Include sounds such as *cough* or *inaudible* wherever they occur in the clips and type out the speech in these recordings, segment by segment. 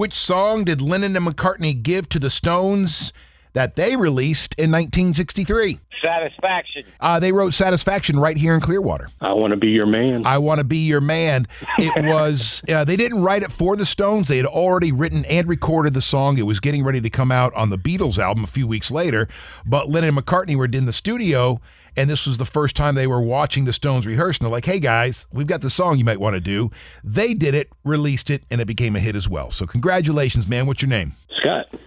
Which song did Lennon and McCartney give to the Stones that they released in 1963? Satisfaction. Uh, they wrote Satisfaction right here in Clearwater. I want to be your man. I want to be your man. It *laughs* was, uh, they didn't write it for the Stones. They had already written and recorded the song. It was getting ready to come out on the Beatles album a few weeks later. But Lennon and McCartney were in the studio, and this was the first time they were watching the Stones rehearse. And they're like, hey guys, we've got the song you might want to do. They did it, released it, and it became a hit as well. So congratulations, man. What's your name?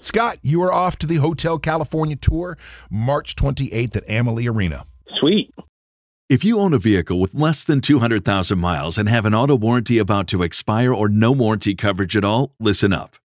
Scott. Scott, you are off to the Hotel California tour March 28th at Amalie Arena. Sweet. If you own a vehicle with less than 200,000 miles and have an auto warranty about to expire or no warranty coverage at all, listen up.